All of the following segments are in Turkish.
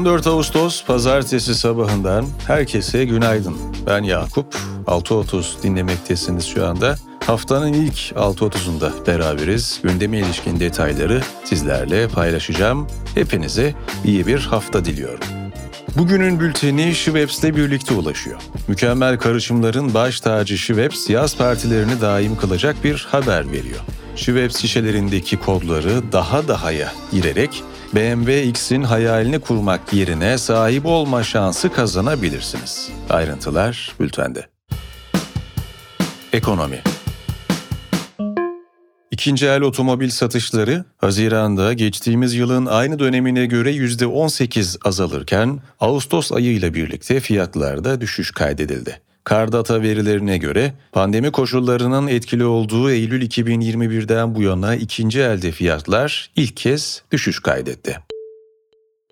14 Ağustos pazartesi sabahından herkese günaydın. Ben Yakup. 6.30 dinlemektesiniz şu anda. Haftanın ilk 6.30'unda beraberiz. Gündeme ilişkin detayları sizlerle paylaşacağım. Hepinize iyi bir hafta diliyorum. Bugünün bülteni Şiveps'le birlikte ulaşıyor. Mükemmel karışımların baş tacı Şiveps yaz partilerini daim kılacak bir haber veriyor. Şiveps şişelerindeki kodları daha dahaya girerek BMW X'in hayalini kurmak yerine sahip olma şansı kazanabilirsiniz. Ayrıntılar bültende. Ekonomi İkinci el otomobil satışları Haziran'da geçtiğimiz yılın aynı dönemine göre %18 azalırken Ağustos ayı ile birlikte fiyatlarda düşüş kaydedildi. Kardata verilerine göre pandemi koşullarının etkili olduğu Eylül 2021'den bu yana ikinci elde fiyatlar ilk kez düşüş kaydetti.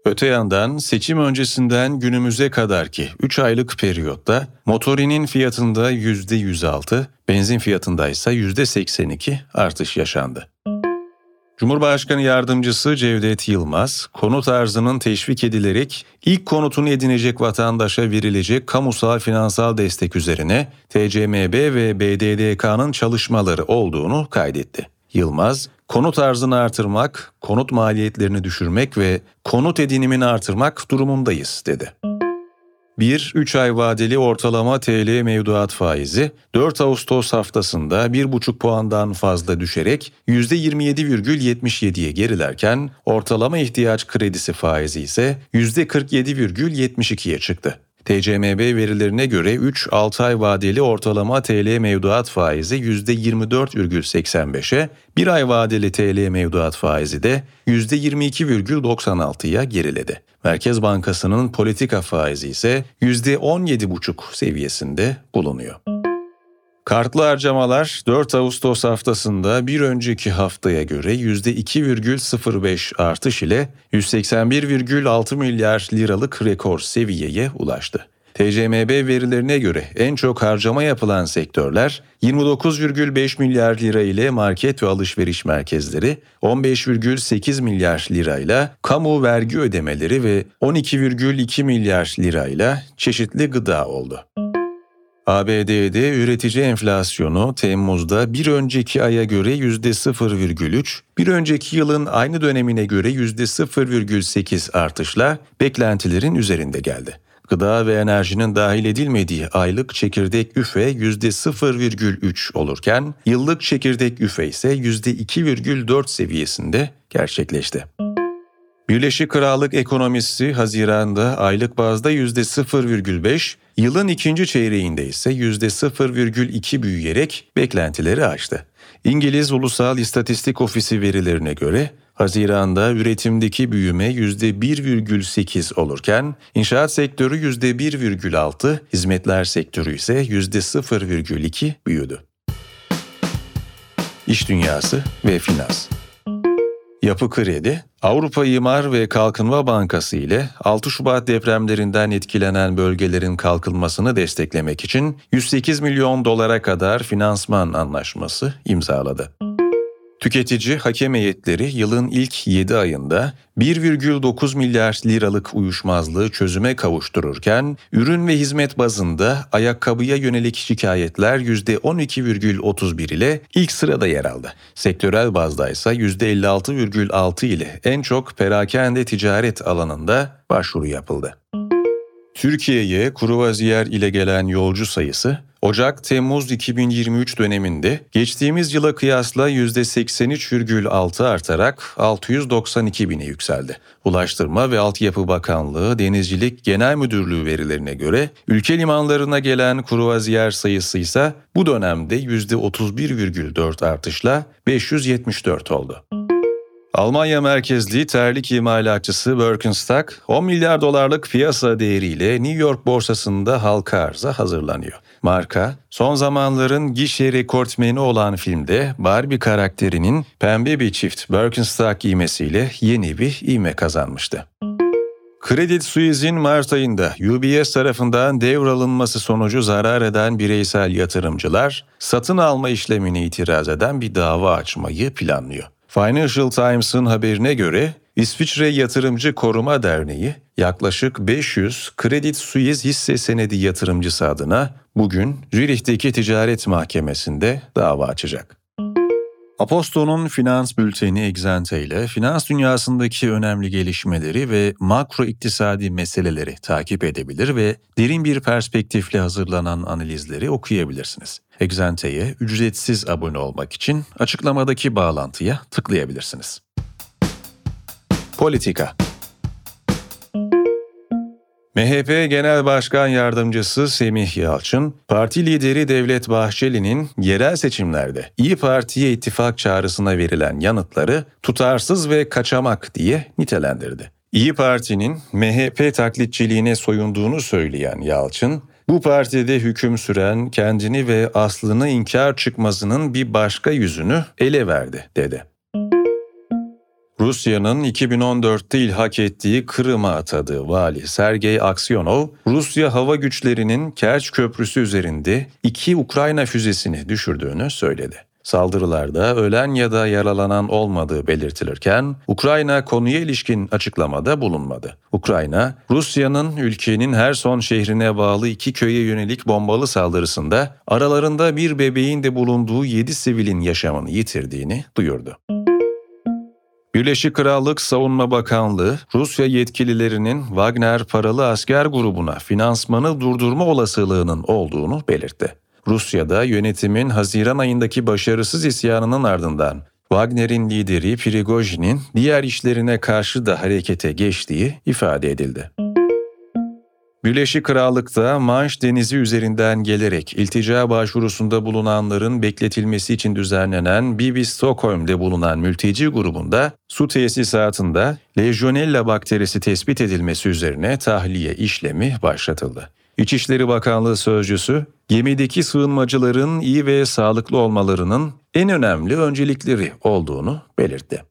Öte yandan seçim öncesinden günümüze kadar ki 3 aylık periyotta motorinin fiyatında %106, benzin fiyatında ise %82 artış yaşandı. Cumhurbaşkanı Yardımcısı Cevdet Yılmaz, konut arzının teşvik edilerek ilk konutunu edinecek vatandaşa verilecek kamusal finansal destek üzerine TCMB ve BDDK'nın çalışmaları olduğunu kaydetti. Yılmaz, konut arzını artırmak, konut maliyetlerini düşürmek ve konut edinimini artırmak durumundayız dedi. 1-3 ay vadeli ortalama TL mevduat faizi 4 Ağustos haftasında 1,5 puandan fazla düşerek %27,77'ye gerilerken ortalama ihtiyaç kredisi faizi ise %47,72'ye çıktı. TCMB verilerine göre 3-6 ay vadeli ortalama TL mevduat faizi %24,85'e, 1 ay vadeli TL mevduat faizi de %22,96'ya geriledi. Merkez Bankası'nın politika faizi ise %17,5 seviyesinde bulunuyor. Kartlı harcamalar 4 Ağustos haftasında bir önceki haftaya göre %2,05 artış ile 181,6 milyar liralık rekor seviyeye ulaştı. TCMB verilerine göre en çok harcama yapılan sektörler 29,5 milyar lira ile market ve alışveriş merkezleri, 15,8 milyar lirayla kamu vergi ödemeleri ve 12,2 milyar lirayla çeşitli gıda oldu. ABD'de üretici enflasyonu Temmuz'da bir önceki aya göre %0,3, bir önceki yılın aynı dönemine göre %0,8 artışla beklentilerin üzerinde geldi. Gıda ve enerjinin dahil edilmediği aylık çekirdek üfe %0,3 olurken yıllık çekirdek üfe ise %2,4 seviyesinde gerçekleşti. Birleşik Krallık ekonomisi Haziran'da aylık bazda %0,5, yılın ikinci çeyreğinde ise %0,2 büyüyerek beklentileri aştı. İngiliz Ulusal İstatistik Ofisi verilerine göre Haziran'da üretimdeki büyüme %1,8 olurken inşaat sektörü %1,6, hizmetler sektörü ise %0,2 büyüdü. İş dünyası ve finans Yapı Kredi, Avrupa İmar ve Kalkınma Bankası ile 6 Şubat depremlerinden etkilenen bölgelerin kalkınmasını desteklemek için 108 milyon dolara kadar finansman anlaşması imzaladı. Tüketici hakem heyetleri yılın ilk 7 ayında 1,9 milyar liralık uyuşmazlığı çözüme kavuştururken ürün ve hizmet bazında ayakkabıya yönelik şikayetler %12,31 ile ilk sırada yer aldı. Sektörel bazda ise %56,6 ile en çok perakende ticaret alanında başvuru yapıldı. Türkiye'ye kruvaziyer ile gelen yolcu sayısı Ocak-Temmuz 2023 döneminde geçtiğimiz yıla kıyasla %83,6 artarak 692 bine yükseldi. Ulaştırma ve Altyapı Bakanlığı Denizcilik Genel Müdürlüğü verilerine göre ülke limanlarına gelen kruvaziyer sayısı ise bu dönemde %31,4 artışla 574 oldu. Almanya merkezli terlik imalatçısı Birkenstock 10 milyar dolarlık piyasa değeriyle New York borsasında halka arza hazırlanıyor. Marka, son zamanların gişe rekortmeni olan filmde Barbie karakterinin pembe bir çift Birkenstock giymesiyle yeni bir ivme kazanmıştı. Credit Suisse'in Mart ayında UBS tarafından devralınması sonucu zarar eden bireysel yatırımcılar satın alma işlemini itiraz eden bir dava açmayı planlıyor. Financial Times'ın haberine göre İsviçre Yatırımcı Koruma Derneği yaklaşık 500 Credit Suisse hisse senedi yatırımcısı adına bugün Zürih'teki ticaret mahkemesinde dava açacak. Aposto'nun finans bülteni Exante ile finans dünyasındaki önemli gelişmeleri ve makro iktisadi meseleleri takip edebilir ve derin bir perspektifle hazırlanan analizleri okuyabilirsiniz. Exante'ye ücretsiz abone olmak için açıklamadaki bağlantıya tıklayabilirsiniz. Politika MHP Genel Başkan Yardımcısı Semih Yalçın, parti lideri Devlet Bahçeli'nin yerel seçimlerde İyi Parti'ye ittifak çağrısına verilen yanıtları tutarsız ve kaçamak diye nitelendirdi. İyi Parti'nin MHP taklitçiliğine soyunduğunu söyleyen Yalçın, bu partide hüküm süren kendini ve aslını inkar çıkmazının bir başka yüzünü ele verdi, dedi. Rusya'nın 2014'te ilhak ettiği Kırım'a atadığı vali Sergey Aksyonov, Rusya hava güçlerinin Kerç Köprüsü üzerinde iki Ukrayna füzesini düşürdüğünü söyledi. Saldırılarda ölen ya da yaralanan olmadığı belirtilirken Ukrayna konuya ilişkin açıklamada bulunmadı. Ukrayna, Rusya'nın ülkenin her son şehrine bağlı iki köye yönelik bombalı saldırısında aralarında bir bebeğin de bulunduğu 7 sivilin yaşamını yitirdiğini duyurdu. Birleşik Krallık Savunma Bakanlığı, Rusya yetkililerinin Wagner paralı asker grubuna finansmanı durdurma olasılığının olduğunu belirtti. Rusya'da yönetimin Haziran ayındaki başarısız isyanının ardından Wagner'in lideri Prigojin'in diğer işlerine karşı da harekete geçtiği ifade edildi. Birleşik Krallık'ta Manş Denizi üzerinden gelerek iltica başvurusunda bulunanların bekletilmesi için düzenlenen Bibi Stockholm'de bulunan mülteci grubunda su tesisatında Legionella bakterisi tespit edilmesi üzerine tahliye işlemi başlatıldı. İçişleri Bakanlığı sözcüsü, gemideki sığınmacıların iyi ve sağlıklı olmalarının en önemli öncelikleri olduğunu belirtti.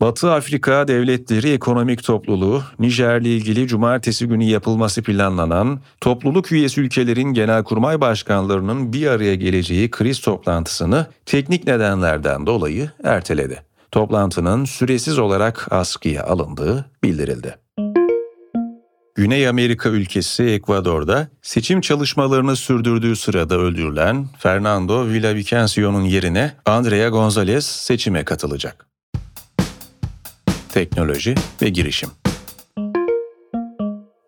Batı Afrika Devletleri Ekonomik Topluluğu, Nijer'le ilgili cumartesi günü yapılması planlanan topluluk üyesi ülkelerin genelkurmay başkanlarının bir araya geleceği kriz toplantısını teknik nedenlerden dolayı erteledi. Toplantının süresiz olarak askıya alındığı bildirildi. Güney Amerika ülkesi Ekvador'da seçim çalışmalarını sürdürdüğü sırada öldürülen Fernando Villavicenció'nun yerine Andrea González seçime katılacak teknoloji ve girişim.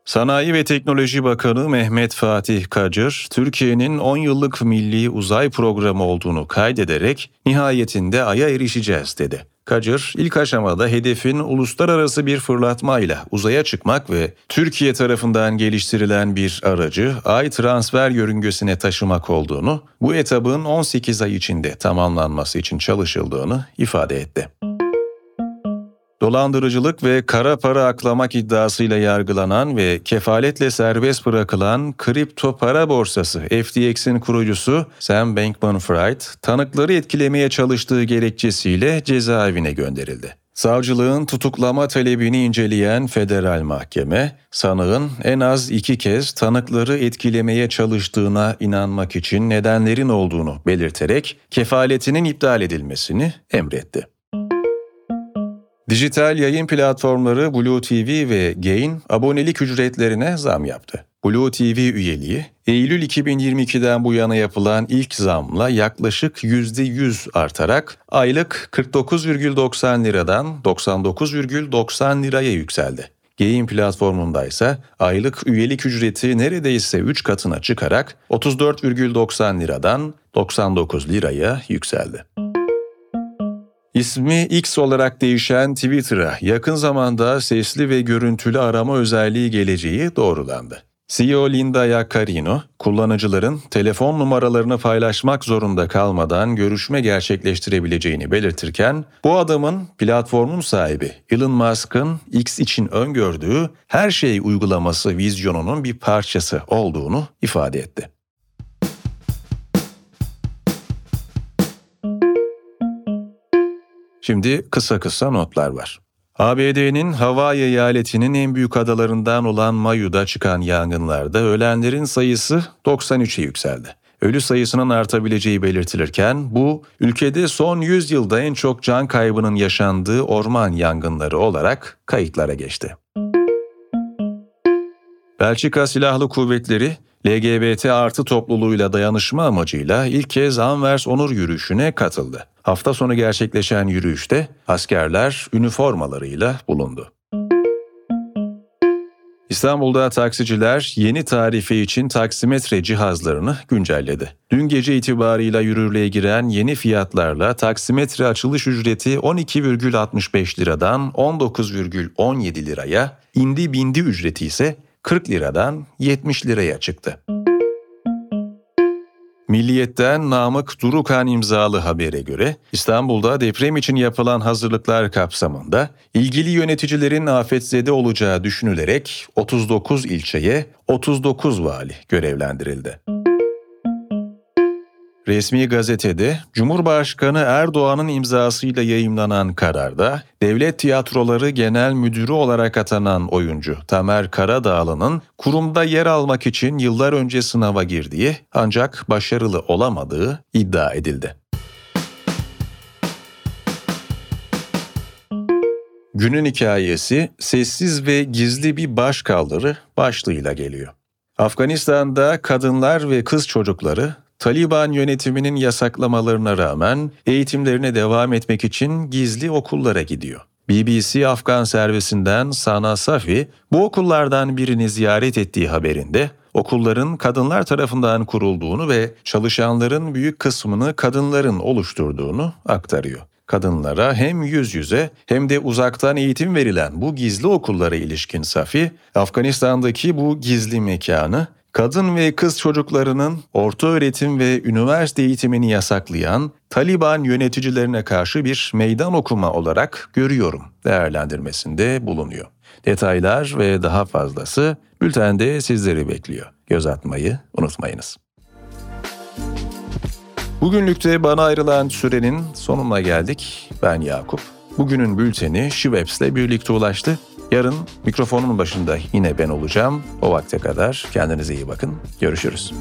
Sanayi ve Teknoloji Bakanı Mehmet Fatih Kacır, Türkiye'nin 10 yıllık milli uzay programı olduğunu kaydederek nihayetinde Ay'a erişeceğiz dedi. Kacır, ilk aşamada hedefin uluslararası bir fırlatmayla uzaya çıkmak ve Türkiye tarafından geliştirilen bir aracı Ay transfer yörüngesine taşımak olduğunu, bu etabın 18 ay içinde tamamlanması için çalışıldığını ifade etti. Dolandırıcılık ve kara para aklamak iddiasıyla yargılanan ve kefaletle serbest bırakılan kripto para borsası FTX'in kurucusu Sam Bankman-Fried, tanıkları etkilemeye çalıştığı gerekçesiyle cezaevine gönderildi. Savcılığın tutuklama talebini inceleyen federal mahkeme, sanığın en az iki kez tanıkları etkilemeye çalıştığına inanmak için nedenlerin olduğunu belirterek kefaletinin iptal edilmesini emretti. Dijital yayın platformları Blue TV ve Gain abonelik ücretlerine zam yaptı. Blue TV üyeliği Eylül 2022'den bu yana yapılan ilk zamla yaklaşık %100 artarak aylık 49,90 liradan 99,90 liraya yükseldi. Gain platformunda ise aylık üyelik ücreti neredeyse 3 katına çıkarak 34,90 liradan 99 liraya yükseldi. İsmi X olarak değişen Twitter'a yakın zamanda sesli ve görüntülü arama özelliği geleceği doğrulandı. CEO Linda Yaccarino, kullanıcıların telefon numaralarını paylaşmak zorunda kalmadan görüşme gerçekleştirebileceğini belirtirken, bu adamın platformun sahibi Elon Musk'ın X için öngördüğü her şey uygulaması vizyonunun bir parçası olduğunu ifade etti. Şimdi kısa kısa notlar var. ABD'nin Hawaii eyaletinin en büyük adalarından olan Mayu'da çıkan yangınlarda ölenlerin sayısı 93'e yükseldi. ölü sayısının artabileceği belirtilirken bu ülkede son 100 yılda en çok can kaybının yaşandığı orman yangınları olarak kayıtlara geçti. Belçika Silahlı Kuvvetleri LGBT artı topluluğuyla dayanışma amacıyla ilk kez Anvers Onur Yürüyüşü'ne katıldı. Hafta sonu gerçekleşen yürüyüşte askerler üniformalarıyla bulundu. İstanbul'da taksiciler yeni tarife için taksimetre cihazlarını güncelledi. Dün gece itibarıyla yürürlüğe giren yeni fiyatlarla taksimetre açılış ücreti 12,65 liradan 19,17 liraya, indi bindi ücreti ise 40 liradan 70 liraya çıktı. Milliyet'ten Namık Durukan imzalı habere göre İstanbul'da deprem için yapılan hazırlıklar kapsamında ilgili yöneticilerin afetzede olacağı düşünülerek 39 ilçeye 39 vali görevlendirildi. Resmi gazetede Cumhurbaşkanı Erdoğan'ın imzasıyla yayımlanan kararda Devlet Tiyatroları Genel Müdürü olarak atanan oyuncu Tamer Karadağlı'nın kurumda yer almak için yıllar önce sınava girdiği ancak başarılı olamadığı iddia edildi. Günün hikayesi sessiz ve gizli bir başkaldırı başlığıyla geliyor. Afganistan'da kadınlar ve kız çocukları Taliban yönetiminin yasaklamalarına rağmen eğitimlerine devam etmek için gizli okullara gidiyor. BBC Afgan servisinden Sana Safi bu okullardan birini ziyaret ettiği haberinde okulların kadınlar tarafından kurulduğunu ve çalışanların büyük kısmını kadınların oluşturduğunu aktarıyor. Kadınlara hem yüz yüze hem de uzaktan eğitim verilen bu gizli okullara ilişkin Safi, Afganistan'daki bu gizli mekanı kadın ve kız çocuklarının orta öğretim ve üniversite eğitimini yasaklayan Taliban yöneticilerine karşı bir meydan okuma olarak görüyorum değerlendirmesinde bulunuyor. Detaylar ve daha fazlası bültende sizleri bekliyor. Göz atmayı unutmayınız. Bugünlükte bana ayrılan sürenin sonuna geldik. Ben Yakup. Bugünün bülteni Şiveps'le birlikte ulaştı. Yarın mikrofonun başında yine ben olacağım. O vakte kadar kendinize iyi bakın. Görüşürüz.